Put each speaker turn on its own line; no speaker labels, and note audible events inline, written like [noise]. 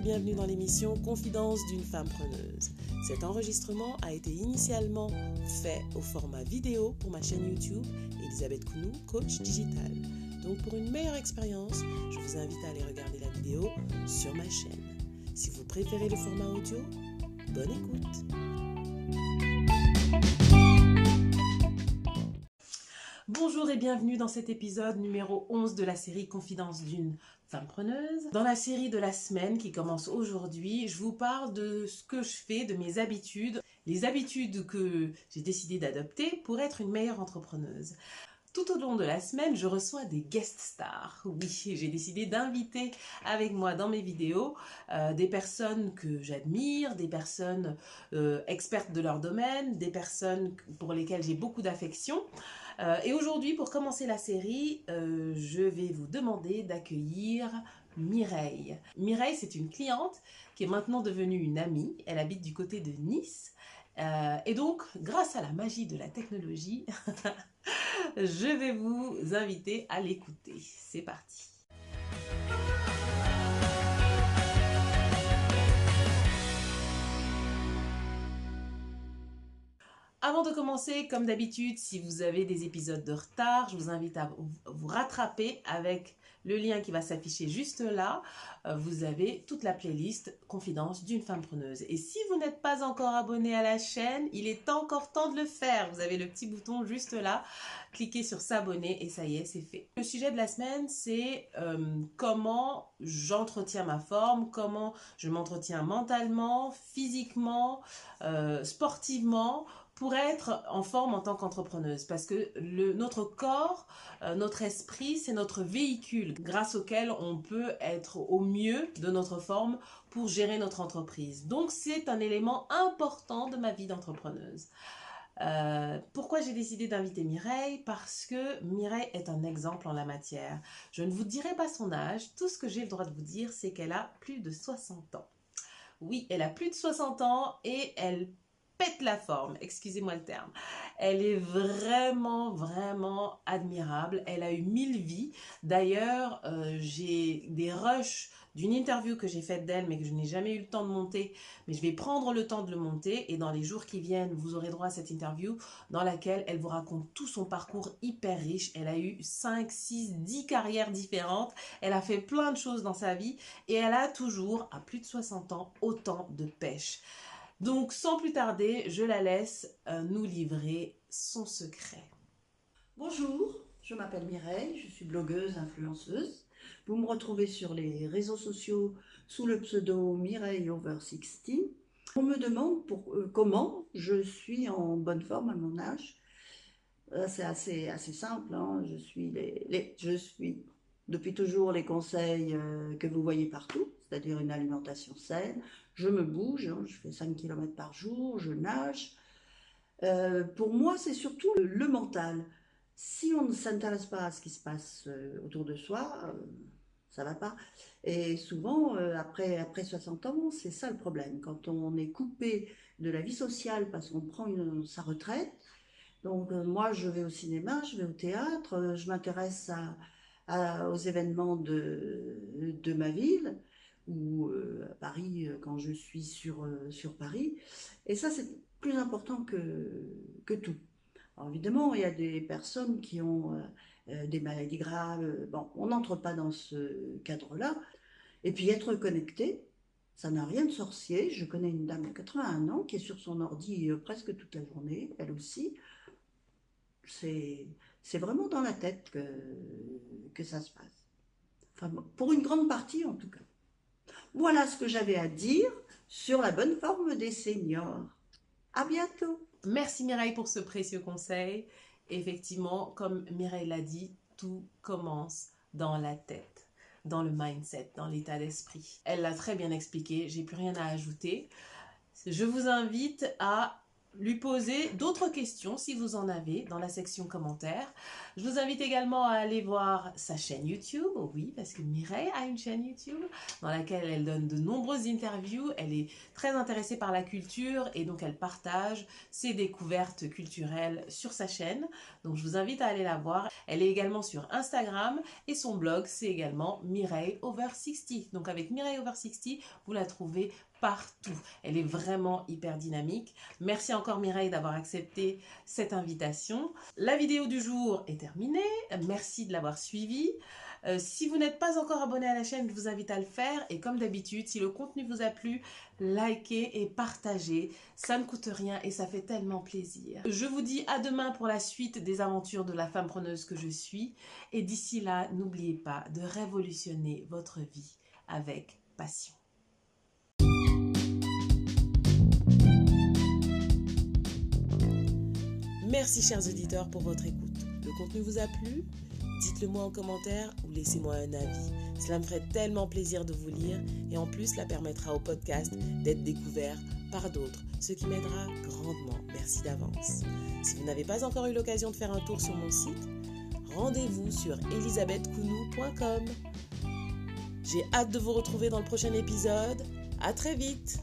bienvenue dans l'émission Confidence d'une femme preneuse. Cet enregistrement a été initialement fait au format vidéo pour ma chaîne YouTube Elisabeth Kounou, coach digital. Donc pour une meilleure expérience, je vous invite à aller regarder la vidéo sur ma chaîne. Si vous préférez le format audio, bonne écoute. Bonjour et bienvenue dans cet épisode numéro 11 de la série Confidence d'une Dans la série de la semaine qui commence aujourd'hui, je vous parle de ce que je fais, de mes habitudes, les habitudes que j'ai décidé d'adopter pour être une meilleure entrepreneuse. Tout au long de la semaine, je reçois des guest stars. Oui, [laughs] j'ai décidé d'inviter avec moi dans mes vidéos euh, des personnes que j'admire, des personnes euh, expertes de leur domaine, des personnes pour lesquelles j'ai beaucoup d'affection. Euh, et aujourd'hui, pour commencer la série, je vais vous demander d'accueillir Mireille. Mireille, c'est une cliente qui est maintenant devenue une amie. Elle habite du côté de Nice. et donc, grâce à la magie de la technologie, [laughs] je vais vous inviter à l'écouter. C'est parti. Avant de commencer, comme d'habitude, si vous avez des épisodes de retard, je vous invite à vous rattraper avec le lien qui va s'afficher juste là. Euh, vous avez toute la playlist Confidence d'une femme preneuse. Et si vous n'êtes pas encore abonné à la chaîne, il est encore temps de le faire. Vous avez le petit bouton juste là. Cliquez sur s'abonner et ça y est, c'est fait. Le sujet de la semaine, c'est euh, comment j'entretiens ma forme, comment je m'entretiens mentalement, physiquement, euh, sportivement pour être en forme en tant qu'entrepreneuse. Parce que notre corps, euh, notre esprit, c'est notre véhicule grâce auquel on peut être au mieux de notre forme pour gérer notre entreprise. Donc c'est un élément important de ma vie d'entrepreneuse. Euh, pourquoi j'ai décidé d'inviter Mireille? Parce que Mireille est un exemple en la matière. Je ne vous dirai pas son âge, tout ce que j'ai le droit de vous dire, c'est qu'elle a plus de 60 ans. Oui, elle a plus de 60 ans et elle pète la forme, excusez-moi le terme. Elle est vraiment, vraiment admirable. Elle a eu mille vies. D'ailleurs, euh, j'ai des rushs d'une interview que j'ai faite d'elle, mais que je n'ai jamais eu le temps de monter. Mais je vais prendre le temps de le monter. Et dans les jours qui viennent, vous aurez droit à cette interview dans laquelle elle vous raconte tout son parcours hyper riche. Elle a eu 5, 6, 10 carrières différentes. Elle a fait plein de choses dans sa vie. Et elle a toujours, à plus de 60 ans, autant de pêche. Donc, sans plus tarder, je la laisse euh, nous livrer son secret.
Bonjour, je m'appelle Mireille, je suis blogueuse, influenceuse. Vous me retrouvez sur les réseaux sociaux sous le pseudo Mireille Over 16. On me demande pour, euh, comment je suis en bonne forme à mon âge. Euh, c'est assez, simple, hein. je suis depuis toujours les conseils que vous voyez partout, c'est-à-dire une alimentation saine, je me bouge, hein, je fais 5 km par jour, je nage. Euh, pour moi, c'est surtout le, mental. Si on ne s'intéresse pas à ce qui se passe euh, autour de soi, euh, ça va pas. Et souvent, après, après 60 ans, c'est ça le problème. Quand on est coupé de la vie sociale parce qu'on prend sa retraite, donc moi, je vais au cinéma, je vais au théâtre, je m'intéresse aux événements de, de ma ville ou euh, à Paris euh, quand je suis sur, euh, sur Paris. Et ça, c'est plus important que, que tout. Alors évidemment, il y a des personnes qui ont des maladies graves. Bon, on n'entre pas dans ce cadre-là. Et puis être connecté, ça n'a rien de sorcier. Je connais une dame de 81 ans qui est sur son ordi presque toute la journée, elle aussi. C'est vraiment dans la tête que, que ça se passe. Enfin, pour une grande partie en tout cas. Voilà ce que j'avais à dire sur la bonne forme des seniors. À bientôt.
Merci Mireille pour ce précieux conseil. Effectivement, comme Mireille l'a dit, tout commence dans la tête, dans le mindset, dans l'état d'esprit. Elle l'a très bien expliqué, j'ai plus rien à ajouter. Je vous invite à lui poser d'autres questions si vous en avez dans la section commentaires. Je vous invite également à aller voir sa chaîne YouTube, oui, parce que Mireille a une chaîne YouTube dans laquelle elle donne de nombreuses interviews. Elle est très intéressée par la culture et donc elle partage ses découvertes culturelles sur sa chaîne. Donc je vous invite à aller la voir. Elle est également sur Instagram et son blog c'est également Mireille Over 60. Donc avec Mireille Over 60, vous la trouvez partout. Elle est vraiment hyper dynamique. Merci encore Mireille d'avoir accepté cette invitation. La vidéo du jour est terminée. Merci de l'avoir suivie. Euh, si vous n'êtes pas encore abonné à la chaîne, je vous invite à le faire. Et comme d'habitude, si le contenu vous a plu, likez et partagez. Ça ne coûte rien et ça fait tellement plaisir. Je vous dis à demain pour la suite des aventures de la femme preneuse que je suis. Et d'ici là, n'oubliez pas de révolutionner votre vie avec passion. Merci chers auditeurs pour votre écoute. Le contenu vous a plu? Dites-le moi en commentaire ou laissez-moi un avis. Cela me ferait tellement plaisir de vous lire et en plus cela permettra au podcast d'être découvert par d'autres, ce qui m'aidera grandement. Merci d'avance. Si vous n'avez pas encore eu l'occasion de faire un tour sur mon site, rendez-vous sur elisabethcounou.com. J'ai hâte de vous retrouver dans le prochain épisode. À très vite